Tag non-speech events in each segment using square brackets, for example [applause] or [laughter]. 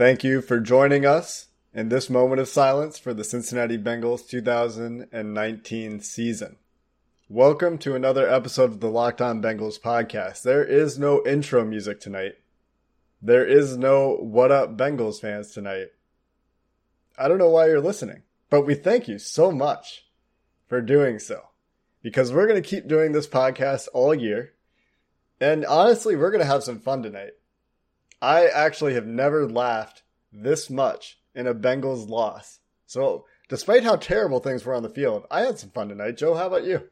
Thank you for joining us in this moment of silence for the Cincinnati Bengals 2019 season. Welcome to another episode of the Locked On Bengals podcast. There is no intro music tonight. There is no What Up Bengals fans tonight. I don't know why you're listening, but we thank you so much for doing so because we're going to keep doing this podcast all year. And honestly, we're going to have some fun tonight. I actually have never laughed this much in a Bengals loss. So, despite how terrible things were on the field, I had some fun tonight. Joe, how about you?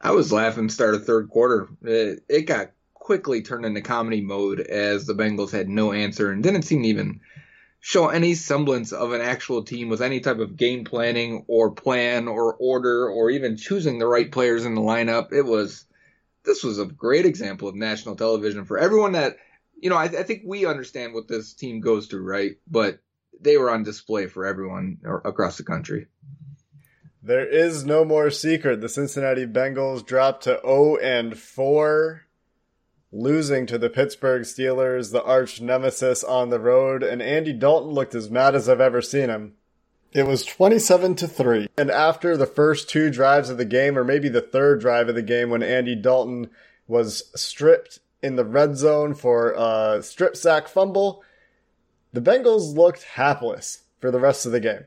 I was laughing start of third quarter. It, it got quickly turned into comedy mode as the Bengals had no answer and didn't seem to even show any semblance of an actual team with any type of game planning or plan or order or even choosing the right players in the lineup. It was this was a great example of national television for everyone that you know, I, I, think we understand what this team goes through, right? But they were on display for everyone across the country. There is no more secret. The Cincinnati Bengals dropped to 0 and 4, losing to the Pittsburgh Steelers, the arch nemesis on the road, and Andy Dalton looked as mad as I've ever seen him. It was 27 to 3. And after the first two drives of the game, or maybe the third drive of the game, when Andy Dalton was stripped in the red zone for a strip sack fumble. The Bengals looked hapless for the rest of the game.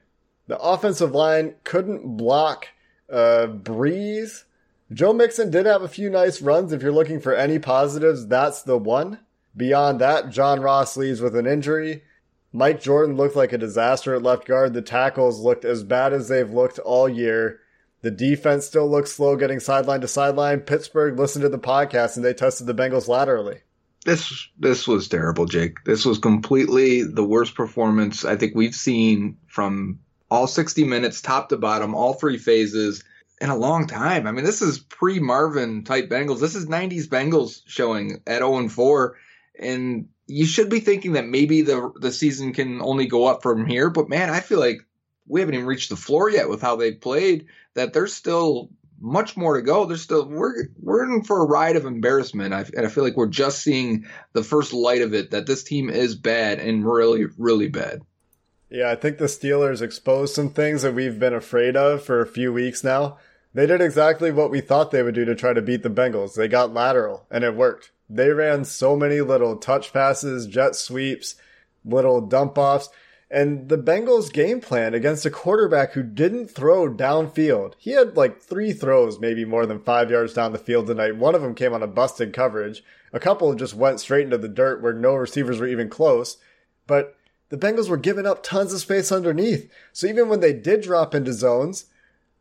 The offensive line couldn't block uh, Brees. Joe Mixon did have a few nice runs. If you're looking for any positives, that's the one. Beyond that, John Ross leaves with an injury. Mike Jordan looked like a disaster at left guard. The tackles looked as bad as they've looked all year. The defense still looks slow getting sideline to sideline. Pittsburgh listened to the podcast and they tested the Bengals laterally. This this was terrible, Jake. This was completely the worst performance I think we've seen from all 60 minutes, top to bottom, all three phases in a long time. I mean, this is pre Marvin type Bengals. This is 90s Bengals showing at 0 and 4. And you should be thinking that maybe the the season can only go up from here. But man, I feel like we haven't even reached the floor yet with how they played. That there's still much more to go. There's still we're we're in for a ride of embarrassment. I, and I feel like we're just seeing the first light of it. That this team is bad and really really bad. Yeah, I think the Steelers exposed some things that we've been afraid of for a few weeks now. They did exactly what we thought they would do to try to beat the Bengals. They got lateral, and it worked. They ran so many little touch passes, jet sweeps, little dump offs. And the Bengals game plan against a quarterback who didn't throw downfield. He had like three throws, maybe more than five yards down the field tonight. One of them came on a busted coverage. A couple just went straight into the dirt where no receivers were even close. But the Bengals were giving up tons of space underneath. So even when they did drop into zones,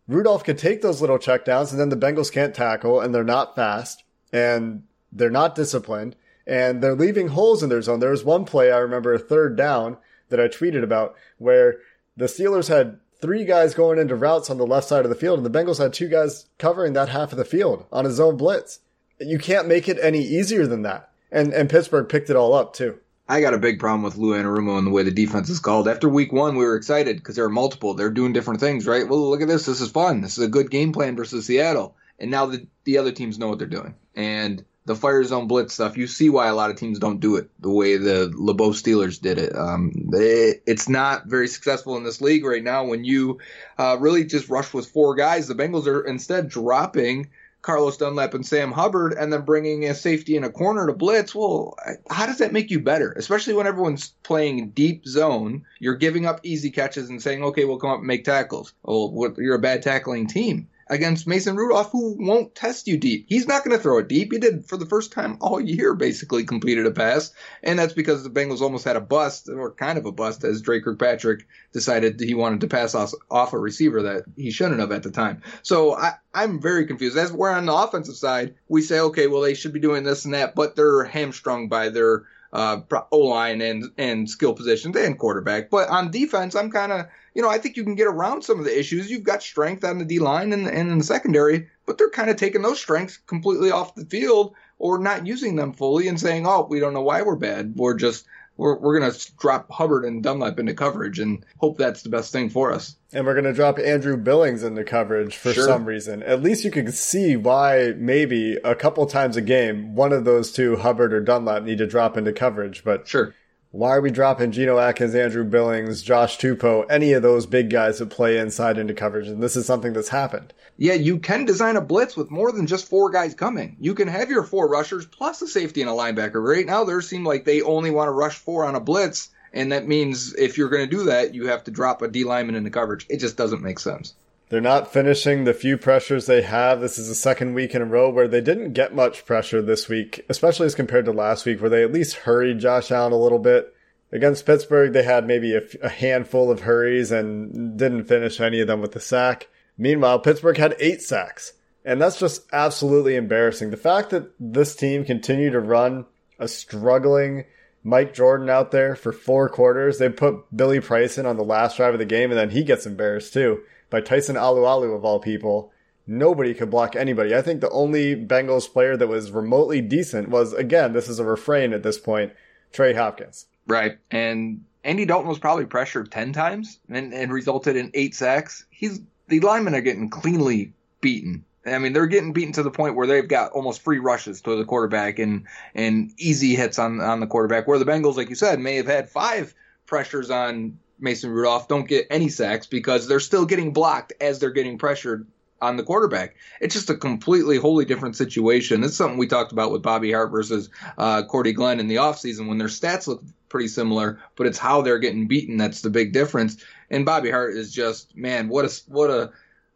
Rudolph could take those little checkdowns and then the Bengals can't tackle and they're not fast and they're not disciplined and they're leaving holes in their zone. There was one play I remember a third down that I tweeted about where the Steelers had three guys going into routes on the left side of the field, and the Bengals had two guys covering that half of the field on a zone blitz. You can't make it any easier than that. And and Pittsburgh picked it all up too. I got a big problem with Lou Anarumo and the way the defense is called. After week one, we were excited because there are multiple. They're doing different things, right? Well, look at this. This is fun. This is a good game plan versus Seattle. And now the, the other teams know what they're doing. And the fire zone blitz stuff, you see why a lot of teams don't do it the way the LeBeau Steelers did it. Um, they, it's not very successful in this league right now when you uh, really just rush with four guys. The Bengals are instead dropping Carlos Dunlap and Sam Hubbard and then bringing a safety in a corner to blitz. Well, how does that make you better? Especially when everyone's playing deep zone, you're giving up easy catches and saying, okay, we'll come up and make tackles. Well, you're a bad tackling team against Mason Rudolph, who won't test you deep. He's not going to throw it deep. He did for the first time all year, basically completed a pass, and that's because the Bengals almost had a bust, or kind of a bust, as Dre Kirkpatrick decided he wanted to pass off, off a receiver that he shouldn't have at the time. So I, I'm very confused. As we're on the offensive side, we say, okay, well they should be doing this and that, but they're hamstrung by their uh, O line and and skill positions and quarterback. But on defense, I'm kind of you know I think you can get around some of the issues. You've got strength on the D line and, and in the secondary, but they're kind of taking those strengths completely off the field or not using them fully and saying, oh, we don't know why we're bad. We're just we're, we're going to drop Hubbard and Dunlap into coverage and hope that's the best thing for us. And we're going to drop Andrew Billings into coverage for sure. some reason. At least you can see why maybe a couple times a game, one of those two, Hubbard or Dunlap, need to drop into coverage. But sure. Why are we dropping Geno Atkins, Andrew Billings, Josh Tupou, any of those big guys that play inside into coverage? And this is something that's happened. Yeah, you can design a blitz with more than just four guys coming. You can have your four rushers plus a safety and a linebacker. Right now, there seem like they only want to rush four on a blitz. And that means if you're going to do that, you have to drop a D lineman into coverage. It just doesn't make sense. They're not finishing the few pressures they have. This is the second week in a row where they didn't get much pressure this week, especially as compared to last week, where they at least hurried Josh Allen a little bit. Against Pittsburgh, they had maybe a, a handful of hurries and didn't finish any of them with a sack. Meanwhile, Pittsburgh had eight sacks. And that's just absolutely embarrassing. The fact that this team continued to run a struggling Mike Jordan out there for four quarters, they put Billy Price in on the last drive of the game, and then he gets embarrassed too by Tyson Alualu of all people. Nobody could block anybody. I think the only Bengals player that was remotely decent was, again, this is a refrain at this point, Trey Hopkins. Right. And Andy Dalton was probably pressured 10 times and, and resulted in eight sacks. He's the linemen are getting cleanly beaten. I mean, they're getting beaten to the point where they've got almost free rushes to the quarterback and and easy hits on on the quarterback. Where the Bengals, like you said, may have had five pressures on Mason Rudolph don't get any sacks because they're still getting blocked as they're getting pressured on the quarterback. It's just a completely, wholly different situation. It's something we talked about with Bobby Hart versus uh, Cordy Glenn in the offseason when their stats look pretty similar, but it's how they're getting beaten that's the big difference. And Bobby Hart is just, man, what a what a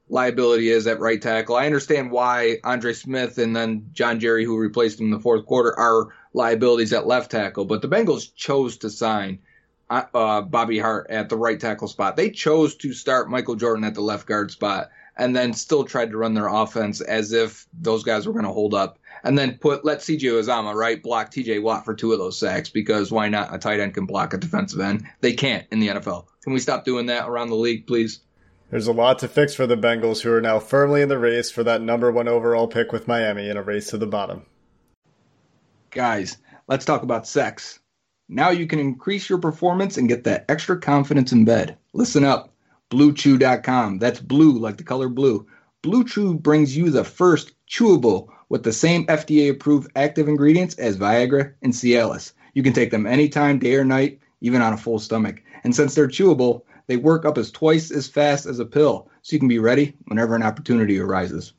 liability is at right tackle. I understand why Andre Smith and then John Jerry, who replaced him in the fourth quarter, are liabilities at left tackle. But the Bengals chose to sign uh, Bobby Hart at the right tackle spot. They chose to start Michael Jordan at the left guard spot and then still tried to run their offense as if those guys were going to hold up. And then put let CJ Uzomah right block TJ Watt for two of those sacks because why not? A tight end can block a defensive end. They can't in the NFL. Can we stop doing that around the league, please? There's a lot to fix for the Bengals, who are now firmly in the race for that number one overall pick with Miami in a race to the bottom. Guys, let's talk about sex. Now you can increase your performance and get that extra confidence in bed. Listen up BlueChew.com. That's blue like the color blue. Blue Chew brings you the first chewable with the same FDA approved active ingredients as Viagra and Cialis. You can take them anytime, day or night, even on a full stomach. And since they're chewable, they work up as twice as fast as a pill, so you can be ready whenever an opportunity arises.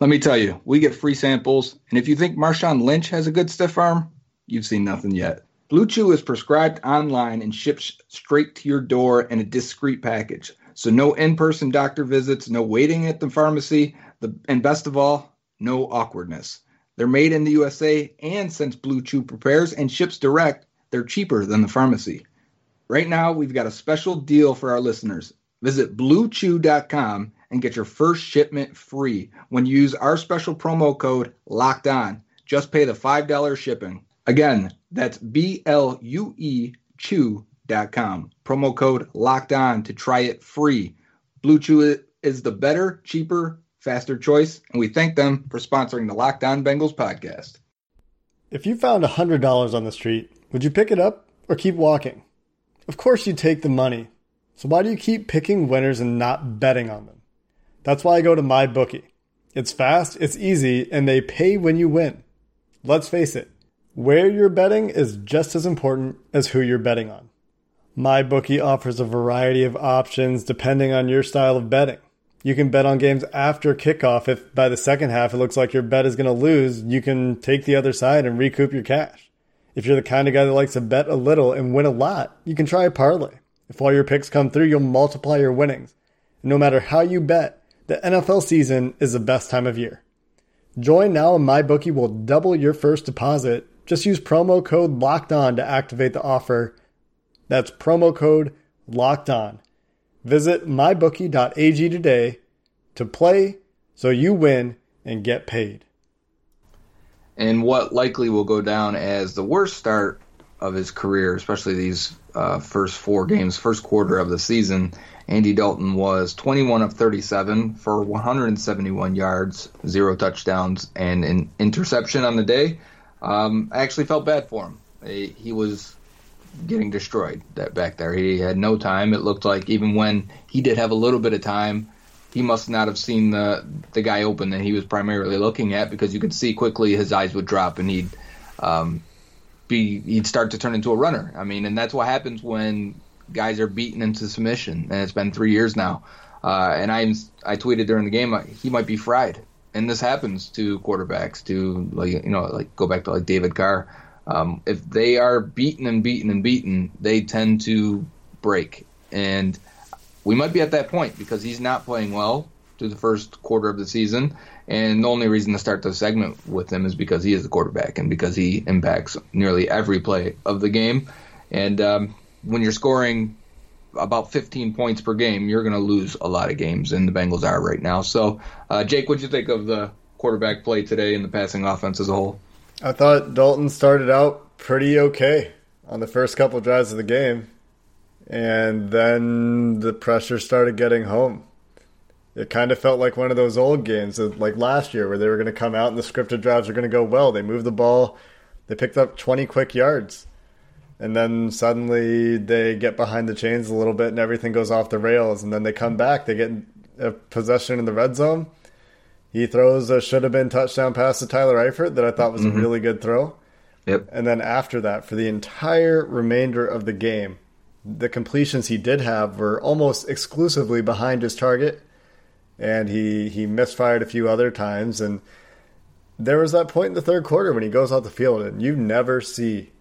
Let me tell you, we get free samples, and if you think Marshawn Lynch has a good stiff arm, you've seen nothing yet. Blue Chew is prescribed online and ships straight to your door in a discreet package. So no in-person doctor visits, no waiting at the pharmacy, the, and best of all, no awkwardness. They're made in the USA, and since Blue Chew prepares and ships direct, they're cheaper than the pharmacy. Right now, we've got a special deal for our listeners. Visit bluechew.com and get your first shipment free when you use our special promo code LOCKED ON. Just pay the $5 shipping. Again, that's B L U E Chew.com. Promo code locked on to try it free. Blue Chew is the better, cheaper, faster choice, and we thank them for sponsoring the Locked On Bengals podcast. If you found $100 on the street, would you pick it up or keep walking? Of course you'd take the money. So why do you keep picking winners and not betting on them? That's why I go to MyBookie. It's fast, it's easy, and they pay when you win. Let's face it, where you're betting is just as important as who you're betting on. MyBookie offers a variety of options depending on your style of betting. You can bet on games after kickoff if by the second half it looks like your bet is going to lose, you can take the other side and recoup your cash. If you're the kind of guy that likes to bet a little and win a lot, you can try a parlay. If all your picks come through, you'll multiply your winnings. And no matter how you bet, the NFL season is the best time of year. Join now and MyBookie will double your first deposit just use promo code locked on to activate the offer. That's promo code locked on. Visit mybookie.ag today to play so you win and get paid. And what likely will go down as the worst start of his career, especially these uh, first four games, first quarter of the season. Andy Dalton was 21 of 37 for 171 yards, zero touchdowns, and an interception on the day. Um, I actually felt bad for him. He, he was getting destroyed that back there. He had no time. It looked like even when he did have a little bit of time, he must not have seen the the guy open that he was primarily looking at because you could see quickly his eyes would drop and he'd um, be he'd start to turn into a runner. I mean, and that's what happens when guys are beaten into submission, and it's been three years now. Uh, and I I tweeted during the game uh, he might be fried, and this happens to quarterbacks. To like you know like go back to like David Carr. Um, if they are beaten and beaten and beaten, they tend to break. And we might be at that point because he's not playing well through the first quarter of the season. And the only reason to start the segment with him is because he is the quarterback and because he impacts nearly every play of the game. And um, when you're scoring about 15 points per game, you're going to lose a lot of games, and the Bengals are right now. So, uh, Jake, what'd you think of the quarterback play today and the passing offense as a whole? I thought Dalton started out pretty okay on the first couple drives of the game, and then the pressure started getting home. It kind of felt like one of those old games, like last year, where they were going to come out and the scripted drives are going to go well. They moved the ball, they picked up 20 quick yards and then suddenly they get behind the chains a little bit and everything goes off the rails. And then they come back they get a possession in the red zone. He throws a should have been touchdown pass to Tyler Eifert that I thought was mm-hmm. a really good throw. Yep. And then after that for the entire remainder of the game the completions he did have were almost exclusively behind his target. And he he misfired a few other times. And there was that point in the third quarter when he goes out the field and you never see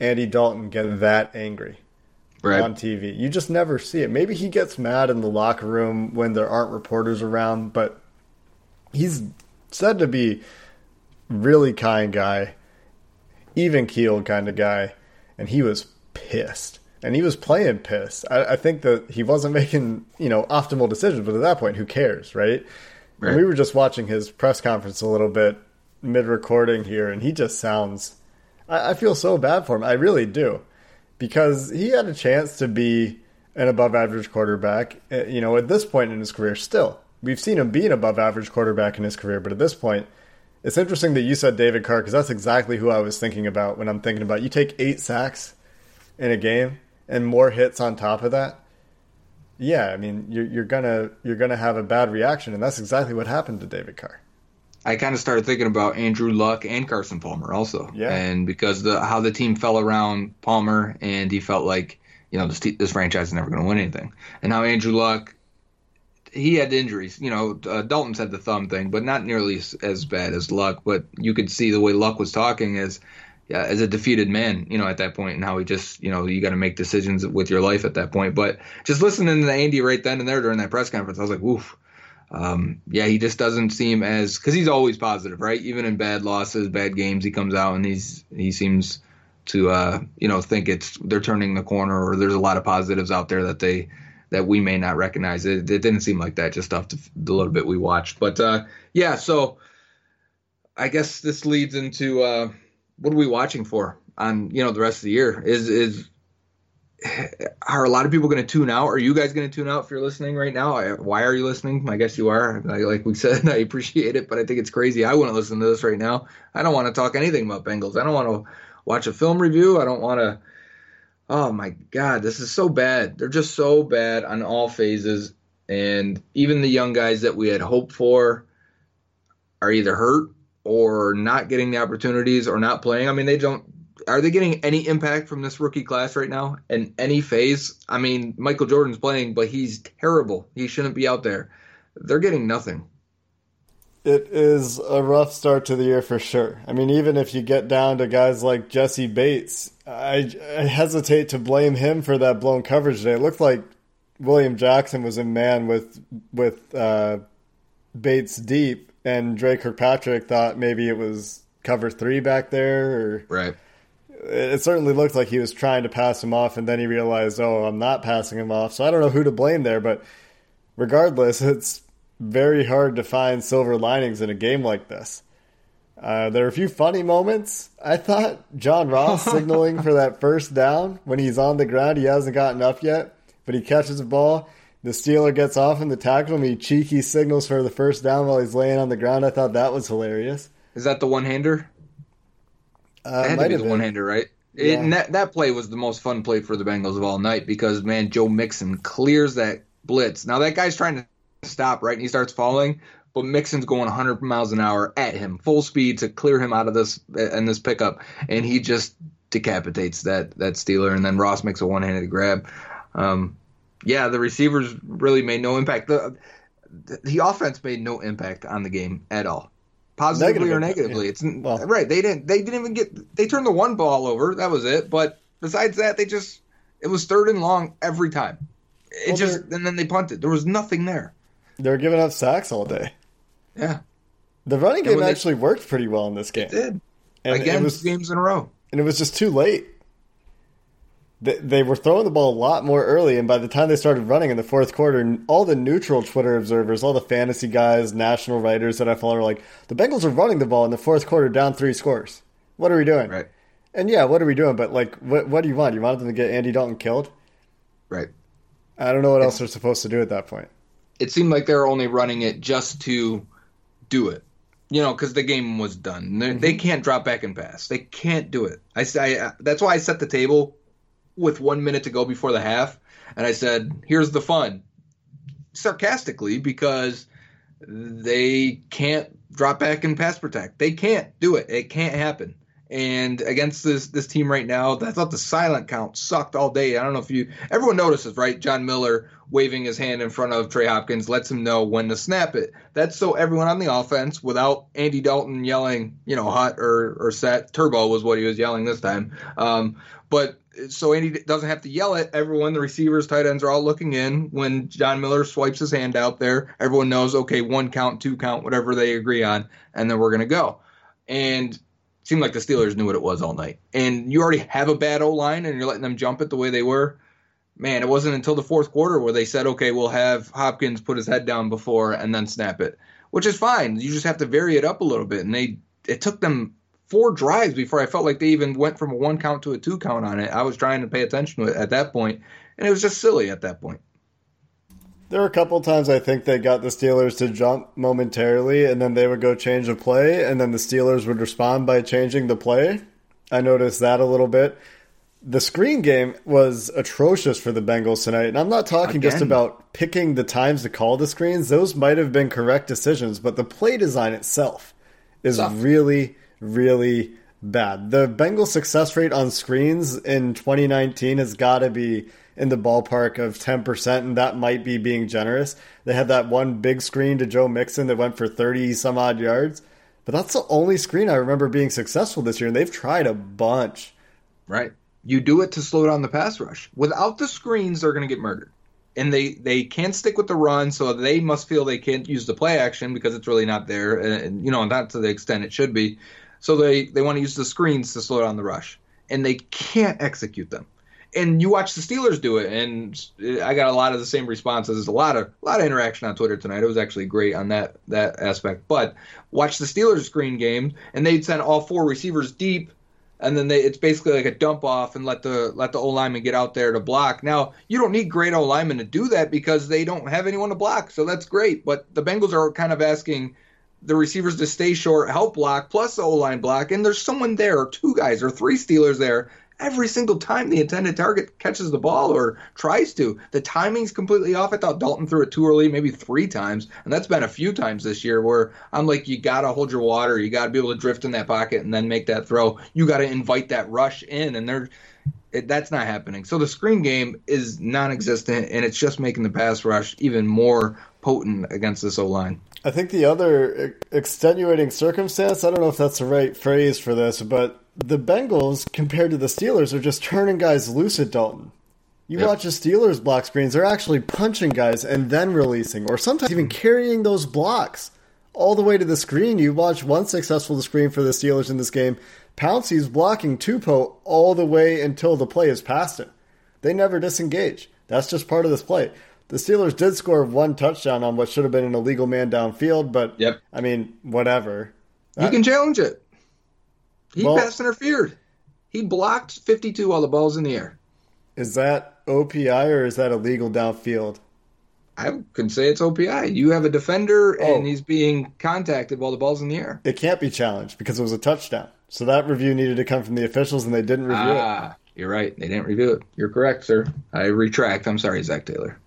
Andy Dalton get that angry right. on TV. You just never see it. Maybe he gets mad in the locker room when there aren't reporters around, but he's said to be really kind guy, even keeled kind of guy, and he was pissed. And he was playing pissed. I, I, think that he wasn't [laughs] making, you know, optimal decisions, but at that point, who cares, right? right. We were just watching his press conference a little bit mid recording here, and he just sounds I, I feel so bad for him. I really do, because he had a chance to be an above average quarterback. Eh, you know, at this point in his career, still we've seen him be an above average quarterback in his career, but at this point. It's interesting that you said David Carr because that's exactly who I was thinking about when I'm thinking about you take eight sacks in a game and more hits on top of that. Yeah, I mean you're, you're gonna you're gonna have a bad reaction, and that's exactly what happened to David Carr. I kind of started thinking about Andrew Luck and Carson Palmer also. Yeah. And because the how the team fell around Palmer and he felt like you know this this franchise is never going to win anything, and now Andrew Luck. He had injuries, you know. Uh, Dalton's had the thumb thing, but not nearly as, as bad as Luck. But you could see the way Luck was talking as, yeah, as a defeated man, you know, at that point, and how he just, you know, you got to make decisions with your life at that point. But just listening to Andy right then and there during that press conference, I was like, "Woof." Um, yeah, he just doesn't seem as because he's always positive, right? Even in bad losses, bad games, he comes out and he's he seems to uh, you know think it's they're turning the corner or there's a lot of positives out there that they that we may not recognize. It, it didn't seem like that just off the, the little bit we watched, but uh, yeah. So I guess this leads into uh, what are we watching for on you know the rest of the year? Is is are a lot of people going to tune out? Are you guys going to tune out if you're listening right now? Why are you listening? I guess you are. like we [laughs] said, I appreciate it, but I think it's crazy. I wouldn't listen to this right now. I don't want to talk anything about Bengals. I don't want to watch a film review. I don't want to. Oh my God, this is so bad. They're just so bad on all phases. And even the young guys that we had hoped for are either hurt or not getting the opportunities or not playing. I mean, they don't are they getting any impact from this rookie class right now in any phase? I mean, Michael Jordan's playing, but he's terrible. He shouldn't be out there. They're getting nothing. It is a rough start to the year for sure. I mean, even if you get down to guys like Jessie Bates, I, I hesitate to blame him for that blown coverage today. It looked like William Jackson was in man with with uh, Bates deep, and Dre Kirkpatrick thought maybe it was cover three back there. Or, right it certainly looked like he was trying to pass him off, and then he realized, oh, I'm not passing him off. So I don't know who to blame there, but regardless, [laughs] it's very hard to find silver linings in a game like this. Uh, there are a few funny moments. I thought John Ross [laughs] signaling for that first down when he's on the ground. He hasn't gotten up yet, but he catches the ball. The Steeler gets off in the tackle. And he cheeky signals for the first down while he's laying on the ground. I thought that was hilarious. Is that the one hander? Uh, It had to be the one hander, right? It, Yeah. and that, that play was the most fun play for the Bengals of all night because, man, Joe Mixon clears that blitz. Now, that guy's trying to stop, right? And he starts falling, but Mixon's going 100 miles an hour at him, full speed to clear him out of this and this pickup. And he just decapitates that, that Steeler. And then Ross makes a one handed grab. Um, yeah, the receivers really made no impact. The, the offense made no impact on the game at all positively Negative or negatively. yeah. It's Well- right. They didn't. They didn't even get. They turned the one ball over. That was it. But besides that, they just. It was third and long every time. It Well, just and then they punted. There was nothing there. They're giving up sacks all day. Yeah, The running game when they- actually worked pretty well in this game. it did And again. it was games in a row. and it was just too late. They, they were throwing the ball a lot more early, and by the time they started running in the fourth quarter, all the neutral Twitter observers, all the fantasy guys, national writers that I follow are like, the Bengals are running the ball in the fourth quarter down three scores. What are we doing? Right. And yeah, what are we doing? But like, what what do you want? You want them to get Andy Dalton killed? Right. I don't know what else they're supposed to do at that point. It seemed like they were only running it just to do it. You know, because the game was done. They mm-hmm. They can't drop back and pass. They can't do it. I say that's why I set the table with one minute to go before the half, and I said, "Here's the fun," sarcastically because they can't drop back and pass protect. They can't do it. It can't happen. And against this this team right now, I thought the silent count sucked all day. I don't know if you everyone notices, right? John Miller waving his hand in front of Trey Hopkins lets him know when to snap it. That's so everyone on the offense, without Andy Dalton yelling, you know, hot or or set. Turbo was what he was yelling this time. Um, but so Andy doesn't have to yell it. Everyone, the receivers, tight ends are all looking in. When John Miller swipes his hand out there, everyone knows, okay, one count, two count, whatever they agree on, and then we're gonna go. And seemed like the Steelers knew what it was all night. And you already have a bad O line, and you're letting them jump it the way they were. Man, it wasn't until the fourth quarter where they said, okay, we'll have Hopkins put his head down before and then snap it, which is fine. You just have to vary it up a little bit. And they, it took them four drives before I felt like they even went from a one count to a two count on it. I was trying to pay attention to it at that point, and it was just silly at that point. There were a couple times I think they got the Steelers to jump momentarily, and then they would go change the play, and then the Steelers would respond by changing the play. I noticed that a little bit. The screen game was atrocious for the Bengals tonight, and I'm not talking just about picking the times to call the screens. Those might have been correct decisions, but the play design itself is really, really bad. The Bengals success rate on screens in 2019 has got to be in the ballpark of 10%, and that might be being generous. They had that one big screen to Joe Mixon that went for 30 some odd yards, but that's the only screen I remember being successful this year, and they've tried a bunch. Right. You do it to slow down the pass rush. Without the screens, they're going to get murdered. And they, they can't stick with the run, so they must feel they can't use the play action because it's really not there, and you know, not to the extent it should be. So they, they want to use the screens to slow down the rush, and they can't execute them. And you watch the Steelers do it, and I got a lot of the same responses. A lot of a lot of interaction on Twitter tonight. It was actually great on that that aspect. But watch the Steelers screen game, and they'd send all four receivers deep and then they, it's basically like a dump off and let the let the O lineman get out there to block. Now you don't need great O linemen to do that because they don't have anyone to block, so that's great. But the Bengals are kind of asking the receivers to stay short, help block, plus the O line block, and there's someone there, or two guys, or three Steelers there. Every single time the intended target catches the ball or tries to, the timing's completely off. I thought Dalton threw it too early, maybe three times, and that's been a few times this year where I'm like, you gotta hold your water, you gotta be able to drift in that pocket and then make that throw. You gotta invite that rush in, and they're it, that's not happening. So the screen game is non-existent, and it's just making the pass rush even more potent against this O line. I think the other extenuating circumstance, I don't know if that's the right phrase for this, but the Bengals, compared to the Steelers, are just turning guys loose at Dalton. You Yep. watch the Steelers block screens, they're actually punching guys and then releasing, or sometimes even carrying those blocks all the way to the screen. You watch one successful screen for the Steelers in this game. Pouncey's blocking Tupou all the way until the play is past him. They never disengage. That's just part of this play. The Steelers did score one touchdown on what should have been an illegal man downfield, but Yep. I mean, whatever. You can challenge it. He Well- passed interfered. He blocked 52 while the ball's in the air. Is that OPI or is that a illegal downfield? I can say it's OPI. You have a defender and Oh. he's being contacted while the ball's in the air. It can't be challenged because it was a touchdown. So that review needed to come from the officials, and they didn't review it. Ah, you're right. They didn't review it. You're correct, sir. I retract. I'm sorry, Zach Taylor.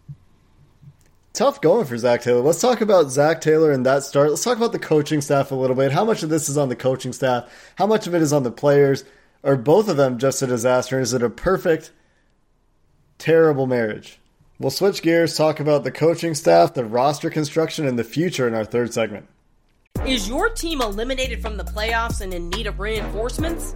Tough going for Zach Taylor. Let's talk about Zach Taylor and that start. Let's talk about the coaching staff a little bit. How much of this is on the coaching staff? How much of it is on the players? Are both of them just a disaster? Is it a perfect, terrible marriage? We'll switch gears, talk about the coaching staff, the roster construction, and the future in our third segment. Is your team eliminated from the playoffs and in need of reinforcements?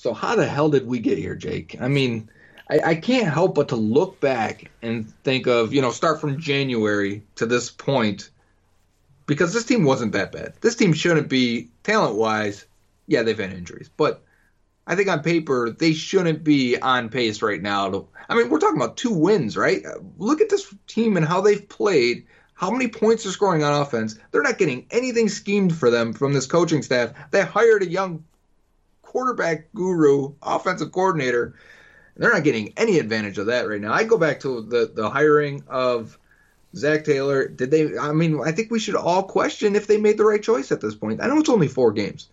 So how the hell did we get here, Jake? I mean, I, I can't help but to look back and think of, you know, start from January to this point because this team wasn't that bad. This team shouldn't be talent wise. Yeah, they've had injuries, but I think on paper they shouldn't be on pace right now. To, I mean, we're talking about two wins, right? Look at this team and how they've played. How many points they're scoring on offense? They're not getting anything schemed for them from this coaching staff. They hired a young quarterback guru, offensive coordinator. They're not getting any advantage of that right now. I go back to the the hiring of Zach Taylor. Did they? I mean, I think we should all question if they made the right choice at this point. I know it's only four games,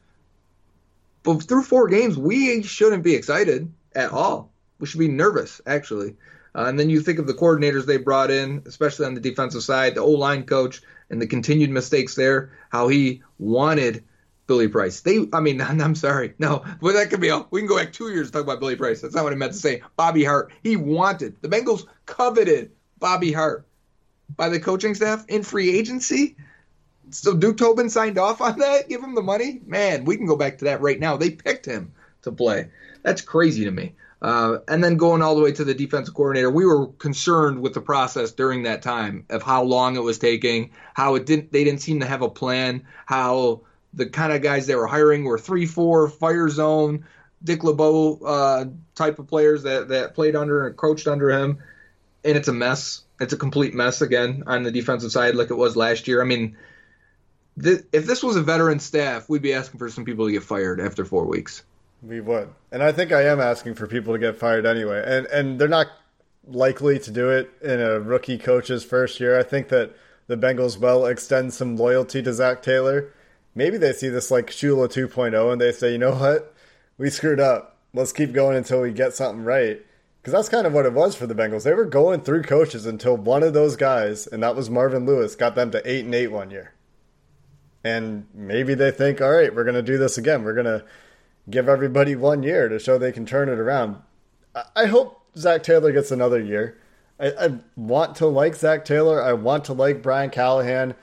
but through four games, we shouldn't be excited at all. We should be nervous, actually. Uh, and then you think of the coordinators they brought in, especially on the defensive side, the O line coach, and the continued mistakes there. How he wanted Billy Price. They, I mean, [laughs] I'm sorry, no, but that could be. A, we can go back two years to talk about Billy Price. That's not what I meant to say. Bobby Hart. He wanted the Bengals coveted Bobby Hart by the coaching staff in free agency. So Duke Tobin signed off on that. Give him the money, man. We can go back to that right now. They picked him to play. That's crazy to me. Uh, and then going all the way to the defensive coordinator, we were concerned with the process during that time of how long it was taking, how it didn't. They didn't seem to have a plan, how the kind of guys they were hiring were three, four, fire zone, Dick LeBeau uh, type of players that, that played under and coached under him. And it's a mess. It's a complete mess again on the defensive side, like it was last year. I mean, th- if this was a veteran staff, we'd be asking for some people to get fired after four weeks. We would. And I think I am asking for people to get fired anyway. And and they're not likely to do it in a rookie coach's first year. I think that the Bengals will extend some loyalty to Zach Taylor. Maybe they see this like Shula 2.0 and they say, you know what? We screwed up. Let's keep going until we get something right. Because that's kind of what it was for the Bengals. They were going through coaches until one of those guys, and that was Marvin Lewis, got them to 8 and 8 one year. And maybe they think, all right, we're going to do this again. We're going to give everybody one year to show they can turn it around. I hope Zach Taylor gets another year. I, I, want to like Zach Taylor. I want to like Brian Callahan,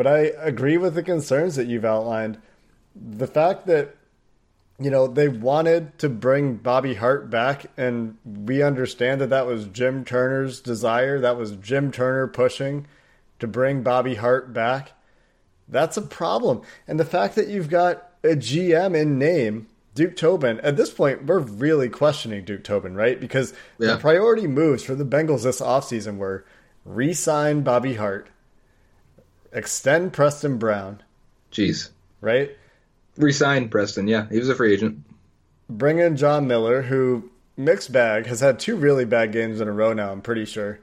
but I agree with the concerns that you've outlined. The fact that you know they wanted to bring Bobby Hart back, and we understand that that was Jim Turner's desire. That was Jim Turner pushing to bring Bobby Hart back. That's a problem. And the fact that you've got a GM in name Duke Tobin, at this point, we're really questioning Duke Tobin, right? Because Yeah. the priority moves for the Bengals this offseason were re sign Bobby Hart, extend Preston Brown, Jeez. right? Resign Preston. Yeah, he was a free agent. Bring in John Miller, who, mixed bag, has had two really bad games in a row now, I'm pretty sure.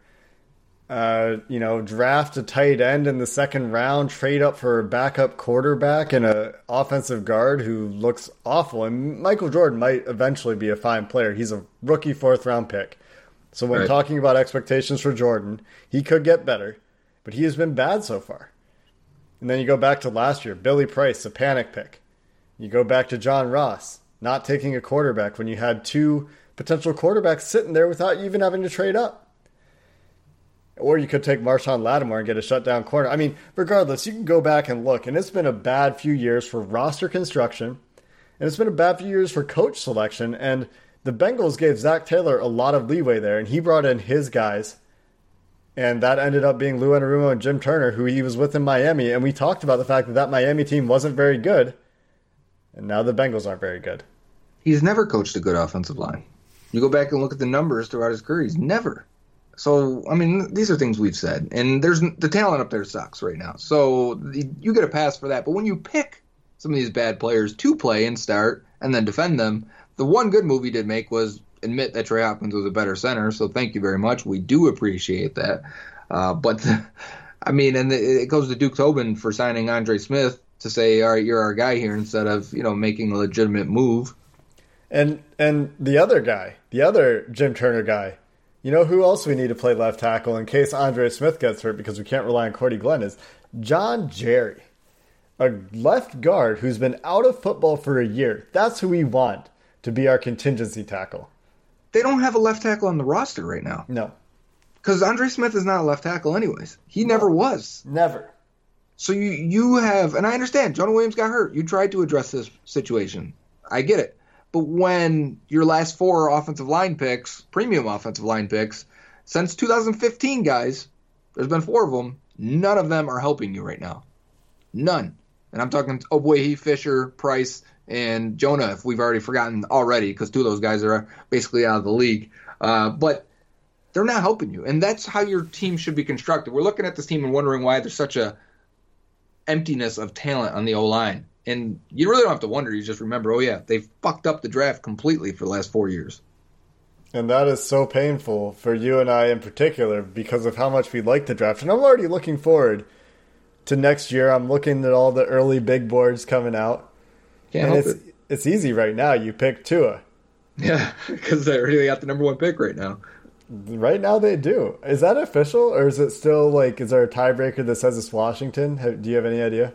Uh, you know, draft a tight end in the second round, trade up for a backup quarterback and a offensive guard who looks awful. And Michael Jordan might eventually be a fine player. He's a rookie fourth round pick. So when Right. talking about expectations for Jordan, he could get better, but he has been bad so far. And then you go back to last year, Billy Price, a panic pick. You go back to John Ross, not taking a quarterback when you had two potential quarterbacks sitting there without even having to trade up. Or you could take Marshon Lattimore and get a shutdown corner. I mean, regardless, you can go back and look, and it's been a bad few years for roster construction, and it's been a bad few years for coach selection. And the Bengals gave Zach Taylor a lot of leeway there, and he brought in his guys. And that ended up being Lou Anarumo and Jim Turner, who he was with in Miami. And we talked about the fact that that Miami team wasn't very good. And now the Bengals aren't very good. He's never coached a good offensive line. You go back and look at the numbers throughout his career, he's never. So, I mean, these are things we've said. And there's the talent up there sucks right now. So you get a pass for that. But when you pick some of these bad players to play and start and then defend them, the one good move he did make was admit that Trey Hopkins was a better center. So thank you very much. We do appreciate that. Uh, but, the, [laughs] I mean, and it goes to Duke Tobin for signing Andre Smith to say, all right, you're our guy here instead of, you know, making a legitimate move. And and the other guy, the other Jim Turner guy, you know who else we need to play left tackle in case Andre Smith gets hurt because we can't rely on Cordy Glenn is John Jerry, a left guard who's been out of football for a year. That's who we want to be our contingency tackle. They don't have a left tackle on the roster right now. No. Because Andre Smith is not a left tackle, anyways. He no. never was. Never. So you you have, and I understand, Jonah Williams got hurt. You tried to address this situation. I get it. But when your last four offensive line picks, premium offensive line picks, since 2015, guys, there's been four of them. None of them are helping you right now. None. And I'm talking Ogbuehi, Fisher, Price, and Jonah, if we've already forgotten already, because two of those guys are basically out of the league. Uh, but they're not helping you. And that's how your team should be constructed. We're looking at this team and wondering why there's such a emptiness of talent on the O line. And you really don't have to wonder. You just remember, oh yeah, they've fucked up the draft completely for the last four years. And that is so painful for you and I in particular because of how much we like the draft. And I'm already looking forward to next year. I'm looking at all the early big boards coming out. Can't and it's, it. it's easy right now. You pick Tua. Yeah, [laughs] because they really got the number one pick right now. Right now they do. Is that official, or is it still like? Is there a tiebreaker that says it's Washington? Do you have any idea?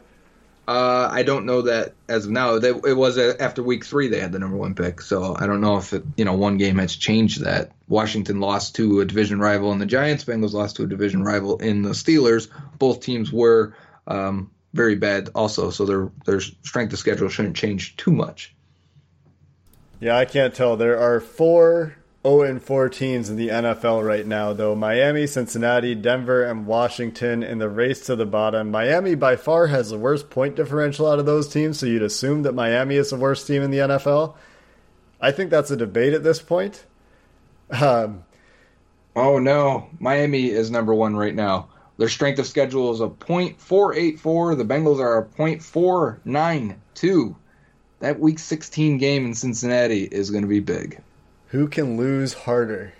Uh, I don't know that as of now. They, it was after week three they had the number one pick, so I don't know if it, you know one game has changed that. Washington lost to a division rival in the Giants. Bengals lost to a division rival in the Steelers. Both teams were um, very bad also, so their their strength of schedule shouldn't change too much. Yeah, I can't tell. There are four 0 and 4 teams in the NFL right now, though Miami, Cincinnati, Denver, and Washington in the race to the bottom. Miami by far has the worst point differential out of those teams, so you'd assume that Miami is the worst team in the NFL. I think that's a debate at this point. Um, oh no, Miami is number one right now. Their strength of schedule is a .484. The Bengals are a .492. That Week 16 game in Cincinnati is going to be big who can lose harder?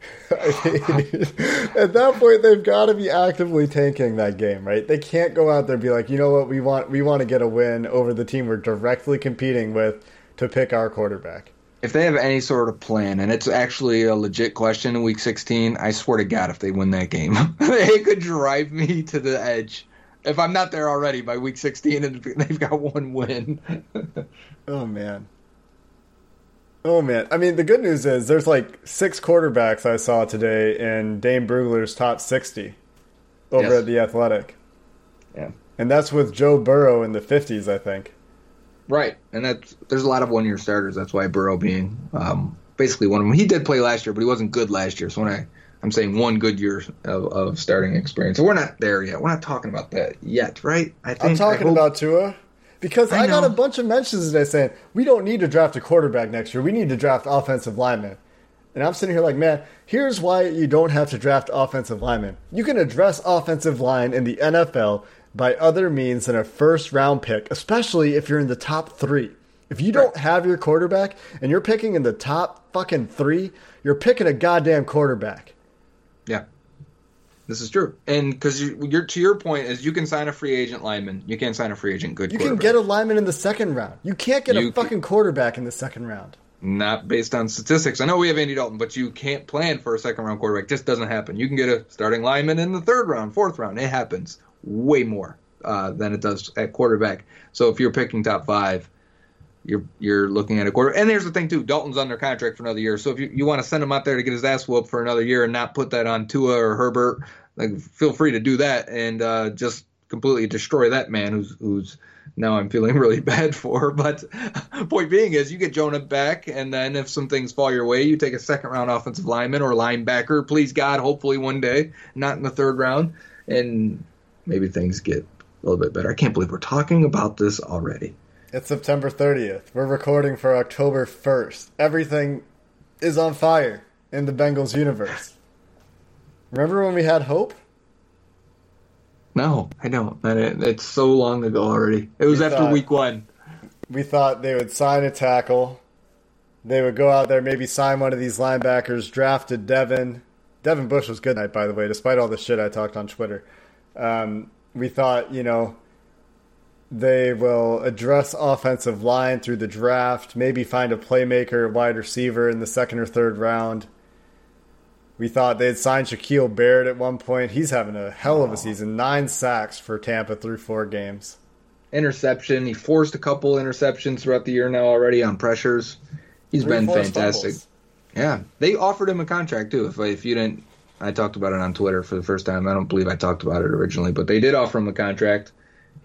[laughs] at that point, they've got to be actively tanking that game, right? They can't go out there and be like, you know what, we want we want to get a win over the team we're directly competing with to pick our quarterback. If they have any sort of plan, and it's actually a legit question in Week 16, I swear to God, if they win that game, [laughs] they could drive me to the edge. If I'm not there already by Week 16, and they've got one win. [laughs] oh man. Oh man, I mean the good news is there's like six quarterbacks I saw today in Dane Brugler's top sixty over yes. at the Athletic. Yeah, and that's with Joe Burrow in the fifties, I think. Right, and that's there's a lot of one year starters. That's why Burrow being um, basically one of them. He did play last year, but he wasn't good last year. So when I I'm saying one good year of, of starting experience, so we're not there yet. We're not talking about that yet, right? I think, I'm talking about Tua. Because I, I got a bunch of mentions today saying we don't need to draft a quarterback next year. We need to draft offensive linemen. And I'm sitting here like, man, here's why you don't have to draft offensive linemen. You can address offensive line in the NFL by other means than a first round pick, especially if you're in the top three. If you don't have your quarterback and you're picking in the top fucking three, you're picking a goddamn quarterback. Yeah. This is true, and because you, are to your point is you can sign a free agent lineman, you can't sign a free agent good. You can get a lineman in the second round. You can't get you a fucking can, quarterback in the second round. Not based on statistics. I know we have Andy Dalton, but you can't plan for a second round quarterback. Just doesn't happen. You can get a starting lineman in the third round, fourth round. It happens way more uh, than it does at quarterback. So if you're picking top five, you're you're looking at a quarter. And there's the thing too: Dalton's under contract for another year. So if you, you want to send him out there to get his ass whooped for another year and not put that on Tua or Herbert, like feel free to do that and uh, just completely destroy that man who's who's now I'm feeling [laughs] really bad for. But [laughs] point being is you get Jonah back, and then if some things fall your way, you take a second round offensive lineman or linebacker. Please God, hopefully one day, not in the third round, and maybe things get a little bit better. I can't believe we're talking about this already. It's September 30th. We're recording for October 1st. Everything is on fire in the Bengals universe. Remember when we had hope? No, I don't. It's so long ago already. It was we after thought, week one. We thought they would sign a tackle. They would go out there, maybe sign one of these linebackers, drafted Devin. Devin Bush was good night, by the way, despite all the shit I talked on Twitter. Um, we thought, you know, they will address offensive line through the draft, maybe find a playmaker, wide receiver in the second or third round. We thought they'd signed Shaquille Barrett at one point. He's having a hell of a season. Nine sacks for Tampa through four games. Interception. He forced a couple interceptions throughout the year now already on pressures. He's Three been fantastic. Fumbles. Yeah, they offered him a contract too. If if you didn't, I talked about it on Twitter for the first time. I don't believe I talked about it originally, but they did offer him a contract.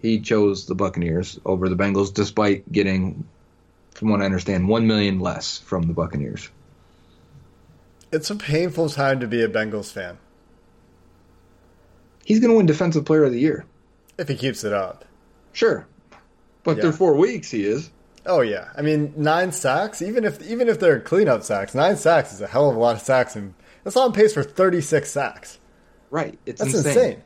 He chose the Buccaneers over the Bengals, despite getting, from what I understand, one million less from the Buccaneers. It's a painful time to be a Bengals fan. He's going to win Defensive Player of the Year if he keeps it up. Sure, but yeah. through four weeks, he is. Oh yeah, I mean nine sacks. Even if even if they're cleanup sacks, nine sacks is a hell of a lot of sacks, and that's on pace for thirty six sacks. Right, it's that's insane. insane.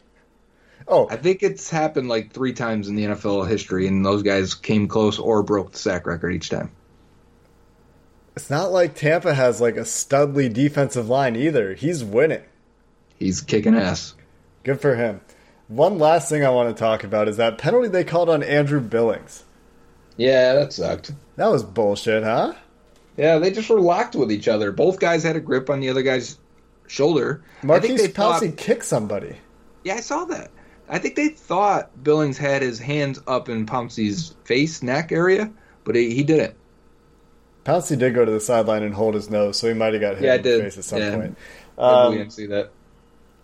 Oh, I think it's happened like three times in the NFL history, and those guys came close or broke the sack record each time. It's not like Tampa has like a studly defensive line either. He's winning. He's kicking ass. Good for him. One last thing I want to talk about is that penalty they called on Andrew Billings. Yeah, that sucked. That was bullshit, huh? Yeah, they just were locked with each other. Both guys had a grip on the other guy's shoulder. Maurkice Pouncey thought... kicked somebody. Yeah, I saw that. I think they thought Billings had his hands up in Pouncey's face, neck area, but he, he didn't. Pouncey did go to the sideline and hold his nose, so he might have got hit yeah, in the face at some yeah. point. Um, didn't see that.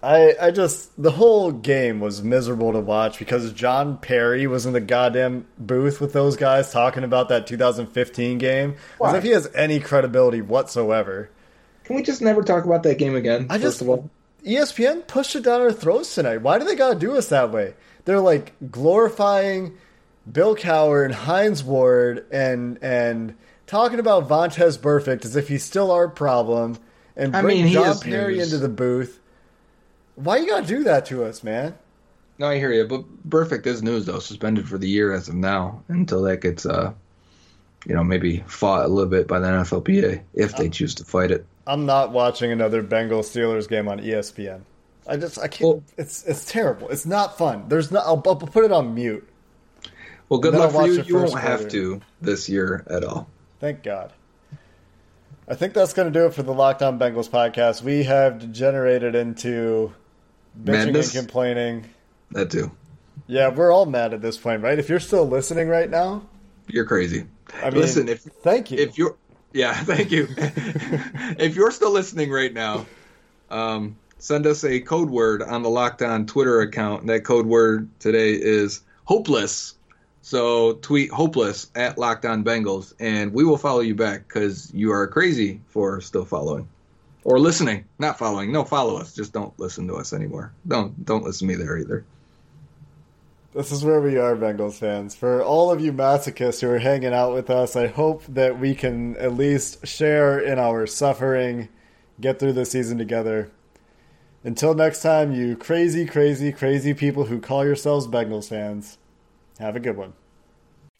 I, I just the whole game was miserable to watch because John Parry was in the goddamn booth with those guys talking about that 2015 game Why? as if he has any credibility whatsoever. Can we just never talk about that game again? I just, of all, ESPN pushed it down our throats tonight. Why do they gotta do us that way? They're like glorifying Bill Cowher and Hines Ward and and talking about Vontaze Burfict as if he's still our problem, and bring I mean, John Parry news. into the booth. Why you gotta do that to us, man? No, I hear you, but Burfict is news though, suspended for the year as of now until that gets, uh, you know, maybe fought a little bit by the NFLPA if they choose to fight it. I'm not watching another Bengals Steelers game on ESPN. I just I can't. Well, it's it's terrible. It's not fun. There's not. I'll, I'll put it on mute. Well, good luck for you. You won't quarter. have to this year at all. Thank God. I think that's going to do it for the Locked On Bengals podcast. We have degenerated into bitching Madness? and complaining. That too. Yeah, we're all mad at this point, right? If you're still listening right now, you're crazy. I mean, listen. If thank you. If you're yeah, [laughs] thank you. if you're still listening right now, um, send us a code word on the Locked On Twitter account. That code word today is hopeless so tweet hopeless at Locked On Bengals, and we will follow you back because you are crazy for still following or listening, not following. No, follow us. Just don't listen to us anymore. Don't don't listen to me there either. This is where we are, Bengals fans. For all of you masochists who are hanging out with us, I hope that we can at least share in our suffering, get through the season together. Until next time, you crazy, crazy, crazy people who call yourselves Bengals fans. Have a good one.